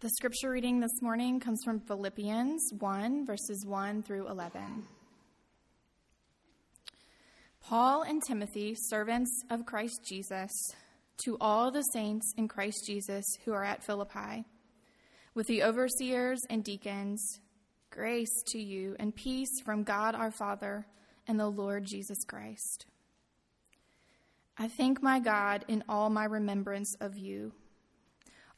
The scripture reading this morning comes from Philippians 1, verses 1 through 11. Paul and Timothy, servants of Christ Jesus, to all the saints in Christ Jesus who are at Philippi, with the overseers and deacons, grace to you and peace from God our Father and the Lord Jesus Christ. I thank my God in all my remembrance of you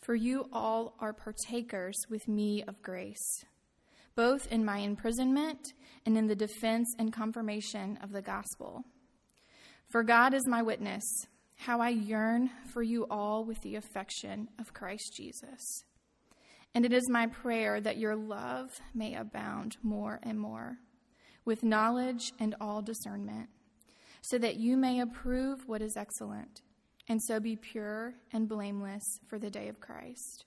for you all are partakers with me of grace, both in my imprisonment and in the defense and confirmation of the gospel. For God is my witness, how I yearn for you all with the affection of Christ Jesus. And it is my prayer that your love may abound more and more, with knowledge and all discernment, so that you may approve what is excellent and so be pure and blameless for the day of Christ,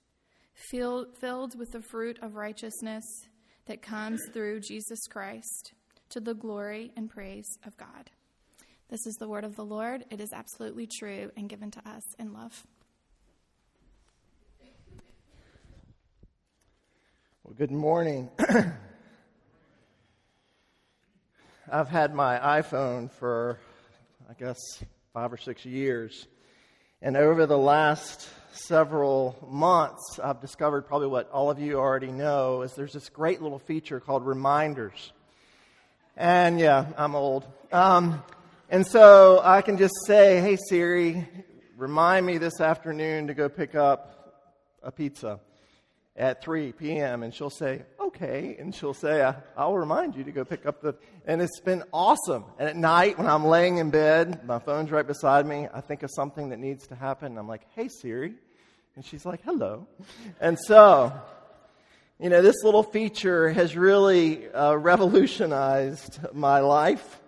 filled, with the fruit of righteousness that comes through Jesus Christ to the glory and praise of God. This is the word of the Lord. It is absolutely true and given to us in love. Well, good morning. I've had my iPhone for, I guess, five or six years. And over the last several months, I've discovered probably what all of you already know is there's this great little feature called reminders. And yeah, I'm old. Um, and so I can just say, hey Siri, remind me this afternoon to go pick up a pizza at 3 p.m. and she'll say, okay. And she'll say, I'll remind you to go pick up the. And it's been awesome. And at night, when I'm laying in bed, my phone's right beside me, I think of something that needs to happen. I'm like, hey, Siri. And she's like, hello. And so, you know, this little feature has really uh, revolutionized my life.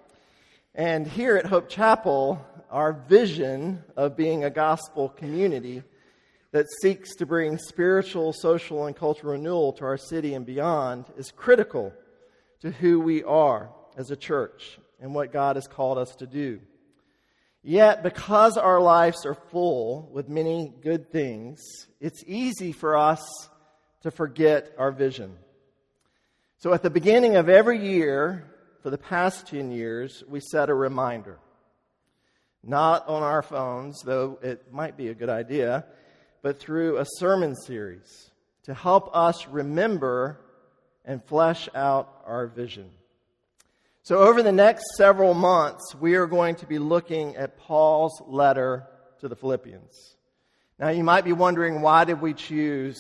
And here at Hope Chapel, our vision of being a gospel community that seeks to bring spiritual, social, and cultural renewal to our city and beyond is critical to who we are as a church and what God has called us to do. Yet, because our lives are full with many good things, it's easy for us to forget our vision. So, at the beginning of every year, for the past 10 years, we set a reminder. Not on our phones, though it might be a good idea, but through a sermon series to help us remember and flesh out our vision. So, over the next several months, we are going to be looking at Paul's letter to the Philippians. Now, you might be wondering why did we choose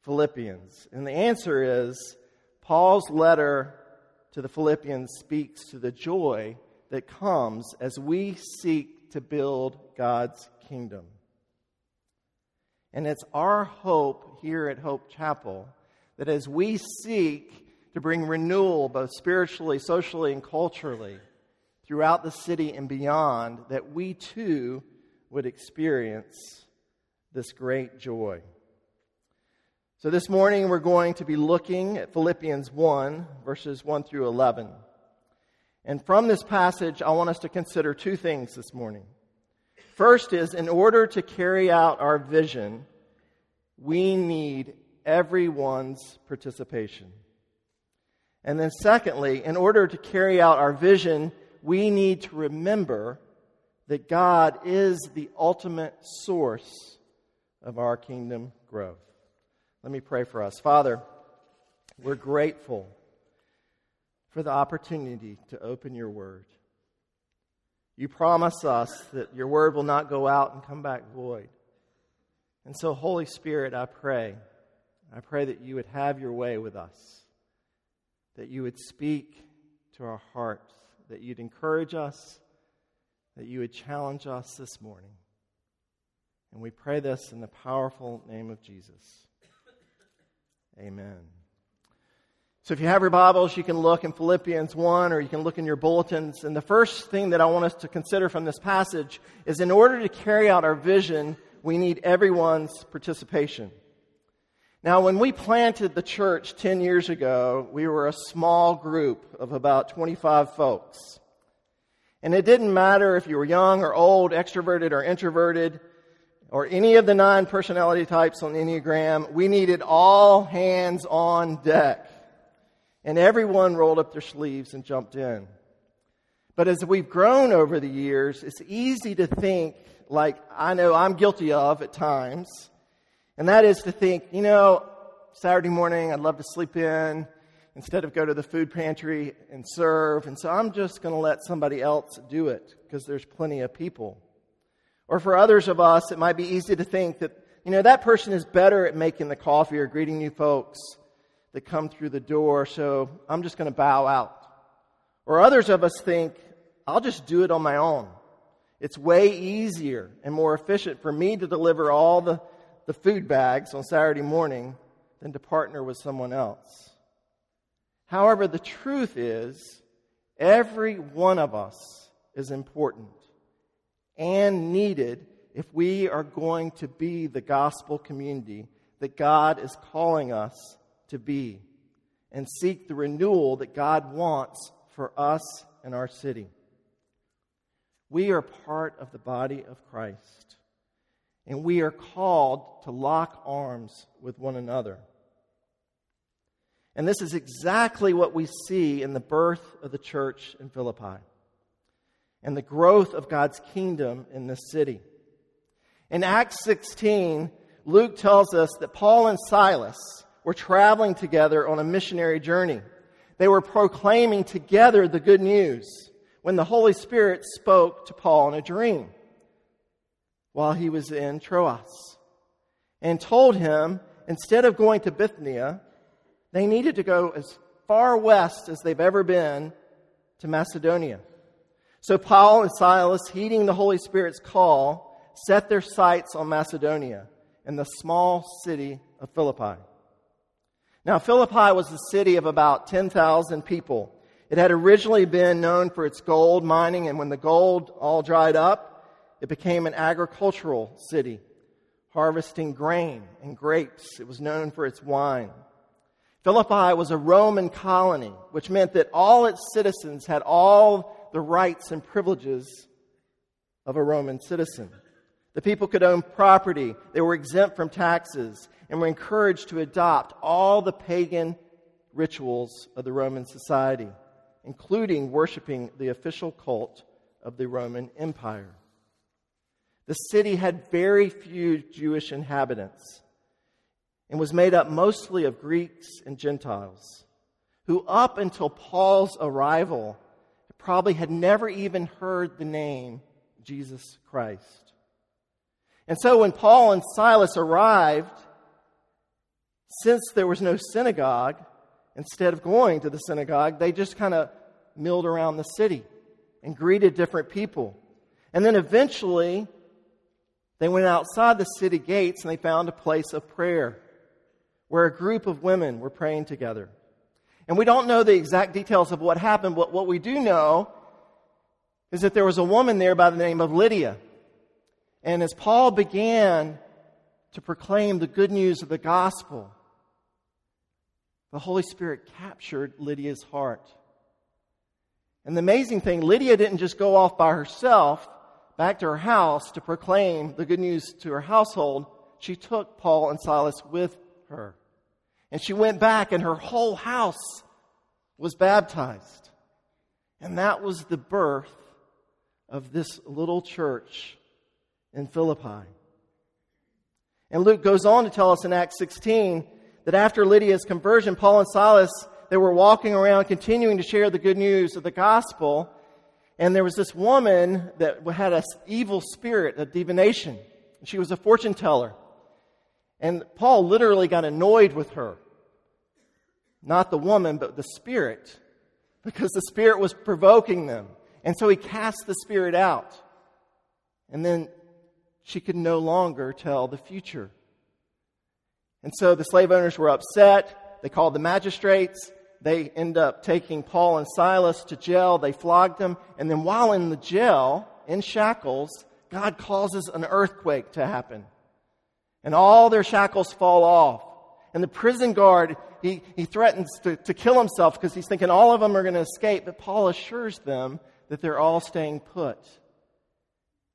Philippians? And the answer is Paul's letter to the Philippians speaks to the joy that comes as we seek to build God's kingdom. And it's our hope here at Hope Chapel that as we seek to bring renewal, both spiritually, socially, and culturally, throughout the city and beyond, that we too would experience this great joy. So, this morning we're going to be looking at Philippians 1, verses 1 through 11. And from this passage, I want us to consider two things this morning. First is, in order to carry out our vision, we need everyone's participation. And then, secondly, in order to carry out our vision, we need to remember that God is the ultimate source of our kingdom growth. Let me pray for us. Father, we're grateful for the opportunity to open your word. You promise us that your word will not go out and come back void. And so, Holy Spirit, I pray, I pray that you would have your way with us, that you would speak to our hearts, that you'd encourage us, that you would challenge us this morning. And we pray this in the powerful name of Jesus. Amen. So if you have your Bibles, you can look in Philippians 1 or you can look in your bulletins. And the first thing that I want us to consider from this passage is in order to carry out our vision, we need everyone's participation. Now, when we planted the church 10 years ago, we were a small group of about 25 folks. And it didn't matter if you were young or old, extroverted or introverted, or any of the nine personality types on the Enneagram. We needed all hands on deck and everyone rolled up their sleeves and jumped in. But as we've grown over the years, it's easy to think, like I know I'm guilty of at times, and that is to think, you know, Saturday morning I'd love to sleep in instead of go to the food pantry and serve, and so I'm just going to let somebody else do it because there's plenty of people. Or for others of us, it might be easy to think that, you know, that person is better at making the coffee or greeting new folks that come through the door, so I'm just going to bow out. Or others of us think, I'll just do it on my own. It's way easier and more efficient for me to deliver all the, the food bags on Saturday morning than to partner with someone else. However, the truth is, every one of us is important and needed if we are going to be the gospel community that God is calling us to be and seek the renewal that God wants for us and our city. We are part of the body of Christ, and we are called to lock arms with one another. And this is exactly what we see in the birth of the church in Philippi and the growth of God's kingdom in this city. In Acts 16, Luke tells us that Paul and Silas were traveling together on a missionary journey. They were proclaiming together the good news when the Holy Spirit spoke to Paul in a dream while he was in Troas and told him instead of going to Bithynia, they needed to go as far west as they've ever been to Macedonia. So Paul and Silas, heeding the Holy Spirit's call, set their sights on Macedonia and the small city of Philippi. Now, Philippi was a city of about 10,000 people. It had originally been known for its gold mining, and when the gold all dried up, it became an agricultural city, harvesting grain and grapes. It was known for its wine. Philippi was a Roman colony, which meant that all its citizens had all the rights and privileges of a Roman citizen. The people could own property, they were exempt from taxes, and were encouraged to adopt all the pagan rituals of the Roman society, including worshiping the official cult of the Roman Empire. The city had very few Jewish inhabitants and was made up mostly of Greeks and Gentiles, who, up until Paul's arrival, probably had never even heard the name Jesus Christ. And so when Paul and Silas arrived, since there was no synagogue, instead of going to the synagogue, they just kind of milled around the city and greeted different people. And then eventually, they went outside the city gates and they found a place of prayer where a group of women were praying together. And we don't know the exact details of what happened, but what we do know is that there was a woman there by the name of Lydia. And as Paul began to proclaim the good news of the gospel, the Holy Spirit captured Lydia's heart. And the amazing thing, Lydia didn't just go off by herself back to her house to proclaim the good news to her household. She took Paul and Silas with her. And she went back, and her whole house was baptized. And that was the birth of this little church in Philippi. And Luke goes on to tell us in Acts 16 that after Lydia's conversion, Paul and Silas, they were walking around continuing to share the good news of the gospel. And there was this woman that had an evil spirit, a divination. She was a fortune teller. And Paul literally got annoyed with her. Not the woman, but the spirit. Because the spirit was provoking them. And so he cast the spirit out. And then she could no longer tell the future. And so the slave owners were upset. They called the magistrates, they end up taking Paul and Silas to jail. They flogged them. And then while in the jail, in shackles, God causes an earthquake to happen. And all their shackles fall off. And the prison guard, he, he threatens to, to kill himself because he's thinking all of them are going to escape. But Paul assures them that they're all staying put.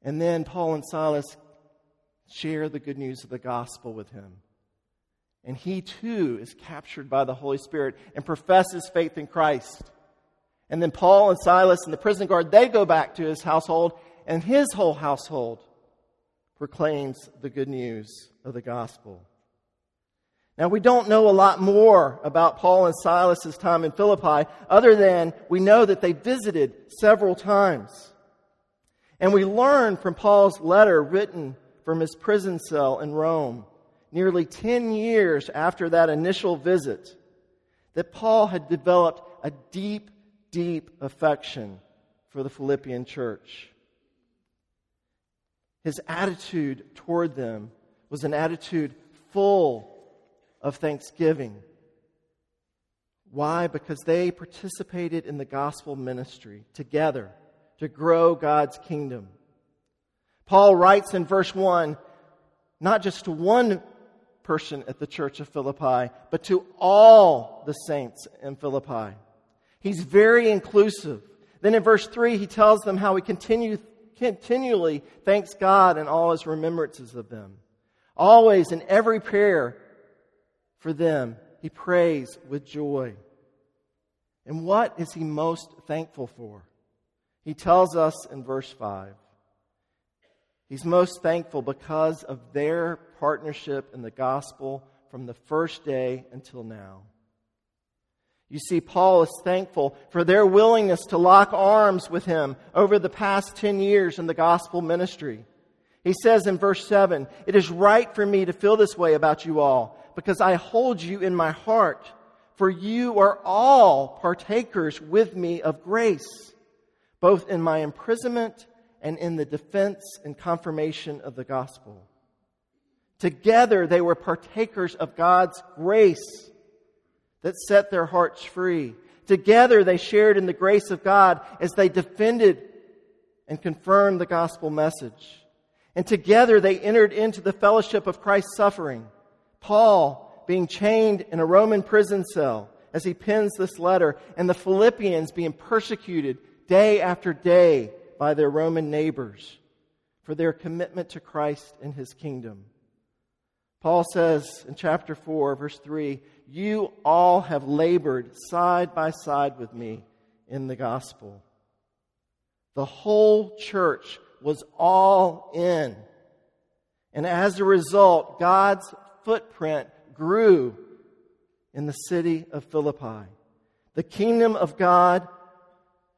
And then Paul and Silas share the good news of the gospel with him. And he too is captured by the Holy Spirit and professes faith in Christ. And then Paul and Silas and the prison guard, they go back to his household, and his whole household proclaims the good news of the gospel. Now, we don't know a lot more about Paul and Silas's time in Philippi, other than we know that they visited several times. And we learn from Paul's letter written from his prison cell in Rome nearly 10 years after that initial visit, that Paul had developed a deep, deep affection for the Philippian church. His attitude toward them was an attitude full of thanksgiving. Why? Because they participated in the gospel ministry together to grow God's kingdom. Paul writes in verse 1 not just to one person at the church of Philippi, but to all the saints in Philippi. He's very inclusive. Then in verse 3, he tells them how he continue, continually thanks God in all his remembrances of them. Always in every prayer for them, he prays with joy. And what is he most thankful for? He tells us in verse 5 He's most thankful because of their partnership in the gospel from the first day until now. You see, Paul is thankful for their willingness to lock arms with him over the past 10 years in the gospel ministry. He says in verse 7 It is right for me to feel this way about you all, because I hold you in my heart, for you are all partakers with me of grace, both in my imprisonment and in the defense and confirmation of the gospel. Together, they were partakers of God's grace that set their hearts free. Together, they shared in the grace of God as they defended and confirmed the gospel message. And together, they entered into the fellowship of Christ's suffering. Paul being chained in a Roman prison cell as he pens this letter, and the Philippians being persecuted day after day by their Roman neighbors for their commitment to Christ and his kingdom. Paul says in chapter 4, verse 3 You all have labored side by side with me in the gospel. The whole church was all in. And as a result, God's footprint grew in the city of Philippi. The kingdom of God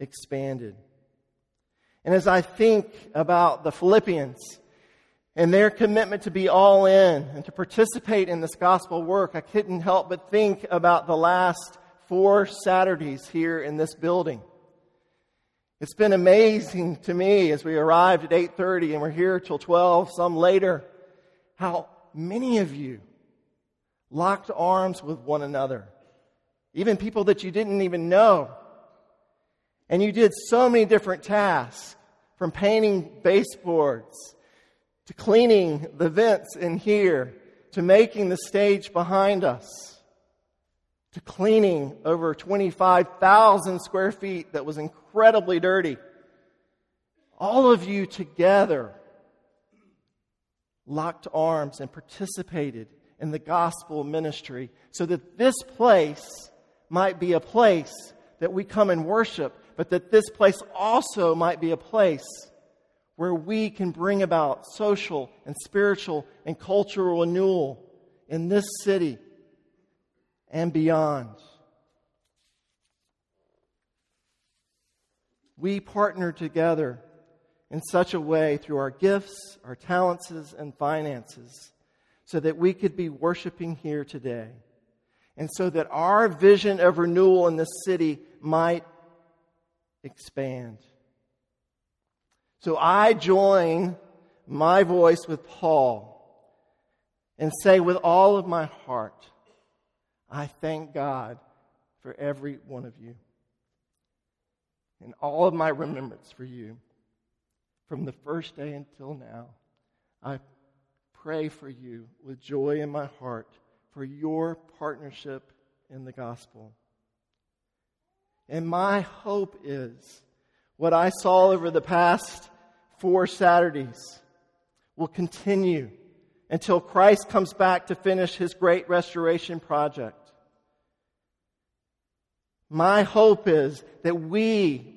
expanded. And as I think about the Philippians and their commitment to be all in and to participate in this gospel work, I couldn't help but think about the last four Saturdays here in this building. It's been amazing to me as we arrived at 8:30 and we're here till 12, some later, how many of you locked arms with one another. Even people that you didn't even know and you did so many different tasks from painting baseboards to cleaning the vents in here to making the stage behind us to cleaning over 25,000 square feet that was incredibly dirty. All of you together locked arms and participated in the gospel ministry so that this place might be a place that we come and worship but that this place also might be a place where we can bring about social and spiritual and cultural renewal in this city and beyond. We partner together in such a way through our gifts, our talents, and finances so that we could be worshiping here today. And so that our vision of renewal in this city might expand. So I join my voice with Paul and say with all of my heart, I thank God for every one of you. And all of my remembrance for you from the first day until now, I pray for you with joy in my heart for your partnership in the gospel. And my hope is what I saw over the past four Saturdays will continue until Christ comes back to finish his great restoration project. My hope is that we,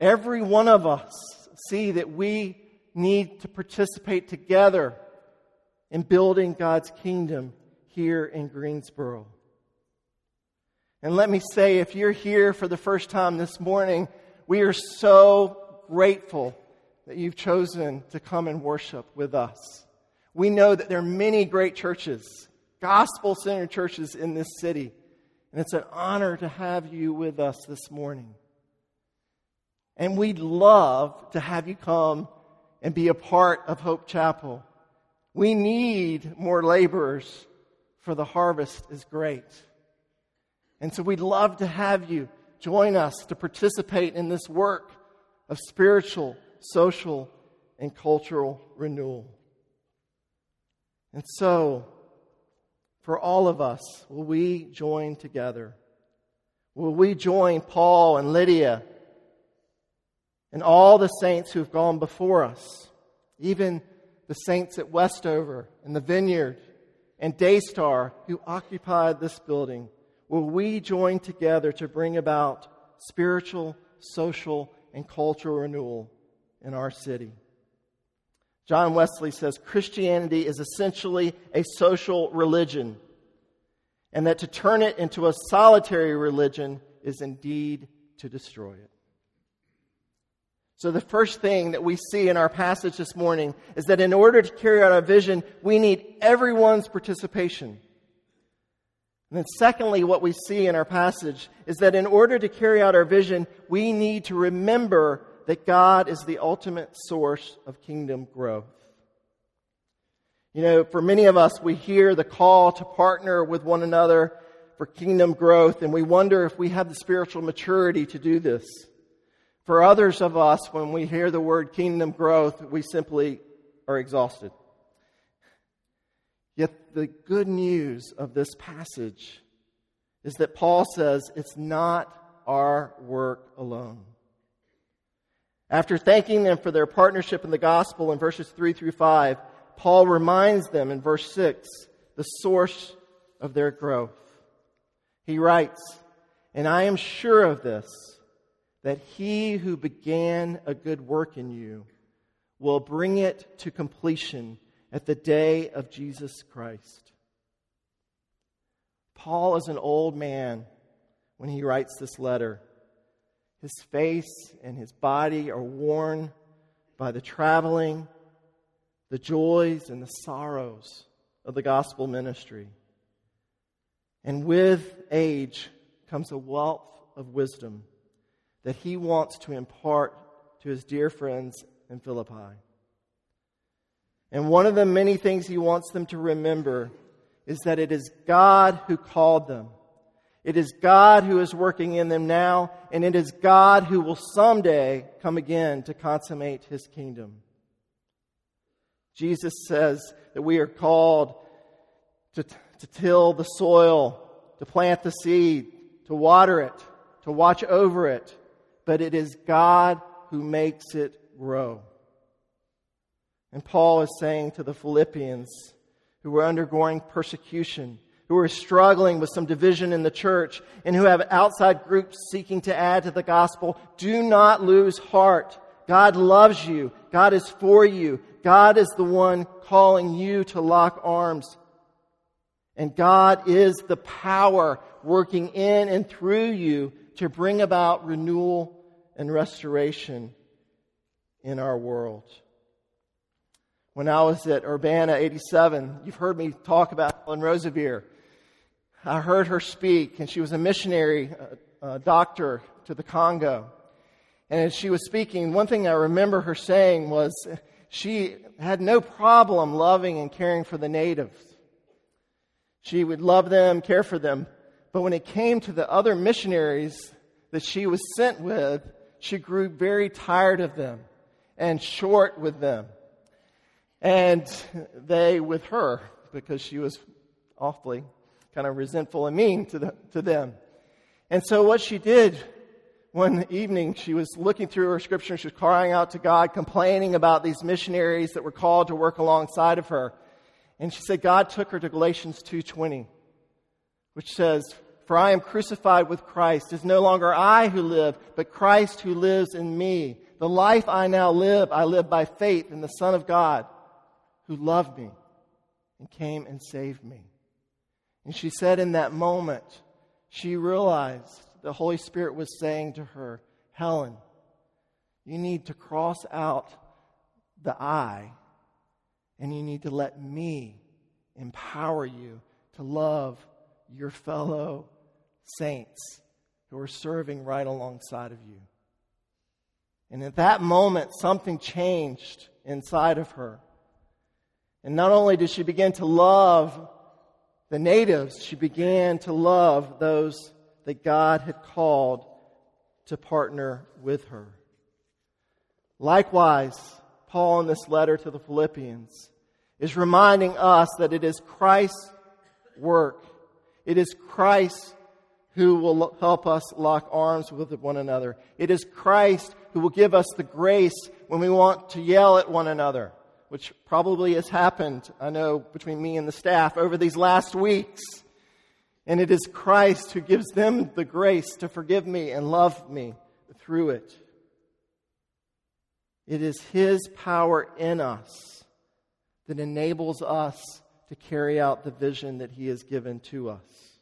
every one of us, see that we need to participate together in building God's kingdom here in Greensboro. And let me say, if you're here for the first time this morning, we are so grateful that you've chosen to come and worship with us. We know that there are many great churches, gospel centered churches in this city, and it's an honor to have you with us this morning. And we'd love to have you come and be a part of Hope Chapel. We need more laborers, for the harvest is great. And so we'd love to have you join us to participate in this work of spiritual, social, and cultural renewal. And so, for all of us, will we join together? Will we join Paul and Lydia and all the saints who've gone before us, even the saints at Westover and the Vineyard and Daystar who occupied this building? Will we join together to bring about spiritual, social, and cultural renewal in our city? John Wesley says Christianity is essentially a social religion, and that to turn it into a solitary religion is indeed to destroy it. So, the first thing that we see in our passage this morning is that in order to carry out our vision, we need everyone's participation. And then, secondly, what we see in our passage is that in order to carry out our vision, we need to remember that God is the ultimate source of kingdom growth. You know, for many of us, we hear the call to partner with one another for kingdom growth, and we wonder if we have the spiritual maturity to do this. For others of us, when we hear the word kingdom growth, we simply are exhausted. Yet the good news of this passage is that Paul says it's not our work alone. After thanking them for their partnership in the gospel in verses 3 through 5, Paul reminds them in verse 6 the source of their growth. He writes, And I am sure of this, that he who began a good work in you will bring it to completion at the day of Jesus Christ. Paul is an old man when he writes this letter. His face and his body are worn by the traveling, the joys, and the sorrows of the gospel ministry. And with age comes a wealth of wisdom that he wants to impart to his dear friends in Philippi. And one of the many things he wants them to remember is that it is God who called them it is God who is working in them now, and it is God who will someday come again to consummate his kingdom. Jesus says that we are called to, to till the soil, to plant the seed, to water it, to watch over it, but it is God who makes it grow. And Paul is saying to the Philippians who were undergoing persecution, who are struggling with some division in the church and who have outside groups seeking to add to the gospel, do not lose heart. God loves you. God is for you. God is the one calling you to lock arms. And God is the power working in and through you to bring about renewal and restoration in our world. When I was at Urbana 87, you've heard me talk about Helen Roseveare. I heard her speak, and she was a missionary uh, doctor to the Congo. And as she was speaking, one thing I remember her saying was she had no problem loving and caring for the natives. She would love them, care for them, But when it came to the other missionaries that she was sent with, she grew very tired of them and short with them. And they with her, because she was awfully kind of resentful and mean to, the, to them. And so what she did one evening, she was looking through her scripture she was crying out to God, complaining about these missionaries that were called to work alongside of her. And she said God took her to Galatians 2.20, which says, For I am crucified with Christ. It is no longer I who live, but Christ who lives in me. The life I now live, I live by faith in the Son of God who loved me and came and saved me. And she said in that moment, she realized the Holy Spirit was saying to her, Helen, you need to cross out the I and you need to let me empower you to love your fellow saints who are serving right alongside of you. And at that moment, something changed inside of her. And not only did she begin to love the natives, she began to love those that God had called to partner with her. Likewise, Paul in this letter to the Philippians is reminding us that it is Christ's work. It is Christ who will help us lock arms with one another. It is Christ who will give us the grace when we want to yell at one another which probably has happened, I know, between me and the staff over these last weeks. And it is Christ who gives them the grace to forgive me and love me through it. It is His power in us that enables us to carry out the vision that He has given to us.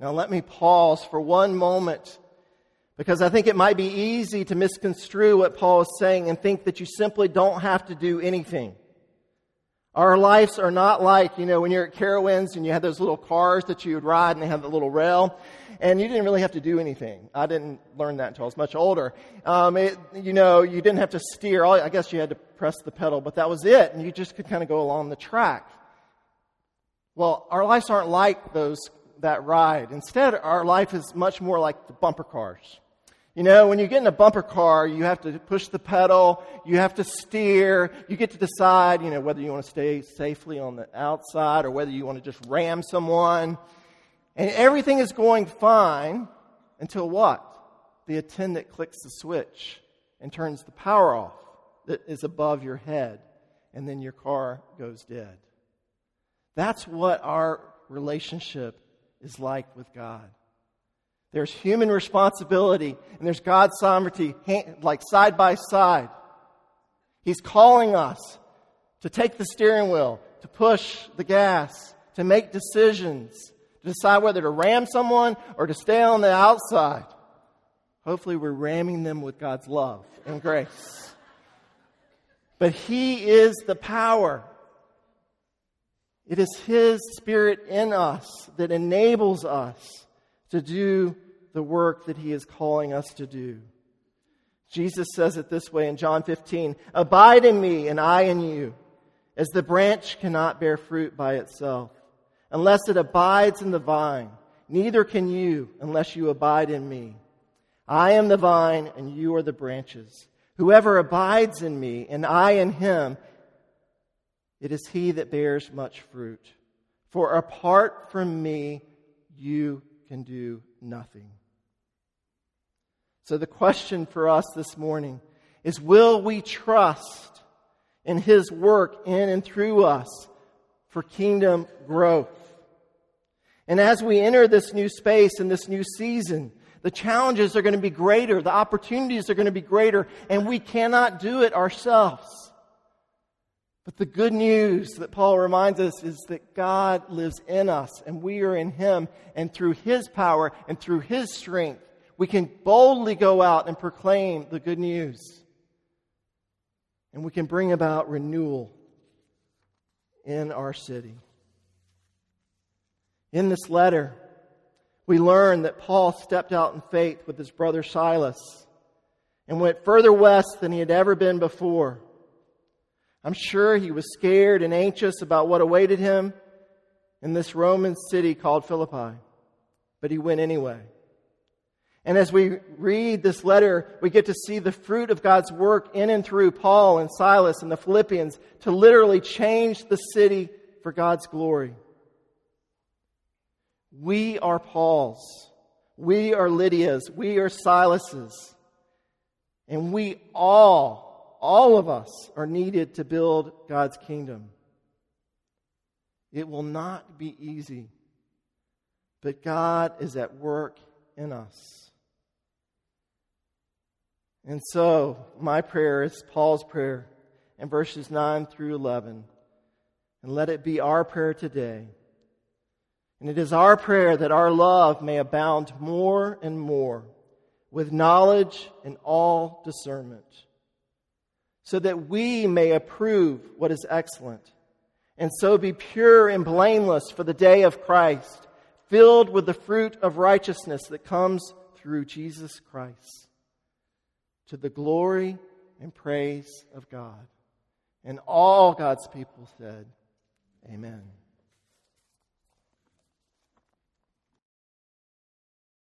Now, let me pause for one moment because I think it might be easy to misconstrue what Paul is saying and think that you simply don't have to do anything. Our lives are not like, you know, when you're at Carowinds and you had those little cars that you would ride and they had the little rail, and you didn't really have to do anything. I didn't learn that until I was much older. Um, it, you know, you didn't have to steer. I guess you had to press the pedal, but that was it, and you just could kind of go along the track. Well, our lives aren't like those that ride. Instead, our life is much more like the bumper cars. You know, when you get in a bumper car, you have to push the pedal, you have to steer, you get to decide, you know, whether you want to stay safely on the outside or whether you want to just ram someone. And everything is going fine until what? The attendant clicks the switch and turns the power off that is above your head, and then your car goes dead. That's what our relationship is like with God. There's human responsibility and there's God's sovereignty, like side by side. He's calling us to take the steering wheel, to push the gas, to make decisions, to decide whether to ram someone or to stay on the outside. Hopefully, we're ramming them with God's love and grace. But He is the power. It is His Spirit in us that enables us to do the work that he is calling us to do. Jesus says it this way in John 15 Abide in me, and I in you, as the branch cannot bear fruit by itself, unless it abides in the vine. Neither can you unless you abide in me. I am the vine, and you are the branches. Whoever abides in me, and I in him, it is he that bears much fruit. For apart from me, you can do nothing. So the question for us this morning is will we trust in His work in and through us for kingdom growth? And as we enter this new space and this new season, the challenges are going to be greater, the opportunities are going to be greater, and we cannot do it ourselves. But the good news that Paul reminds us is that God lives in us and we are in Him, and through His power and through His strength, we can boldly go out and proclaim the good news. And we can bring about renewal in our city. In this letter, we learn that Paul stepped out in faith with his brother Silas and went further west than he had ever been before. I'm sure he was scared and anxious about what awaited him in this Roman city called Philippi. but he went anyway. And as we read this letter, we get to see the fruit of God's work in and through Paul and Silas and the Philippians to literally change the city for God's glory. We are Paul's. We are Lydia's. We are Silas's. And we all, all of us, are needed to build God's kingdom. It will not be easy, but God is at work in us. And so, my prayer is Paul's prayer in verses 9 through 11. And let it be our prayer today. And it is our prayer that our love may abound more and more with knowledge and all discernment, so that we may approve what is excellent, and so be pure and blameless for the day of Christ, filled with the fruit of righteousness that comes through Jesus Christ, to the glory and praise of God. And all God's people said, Amen.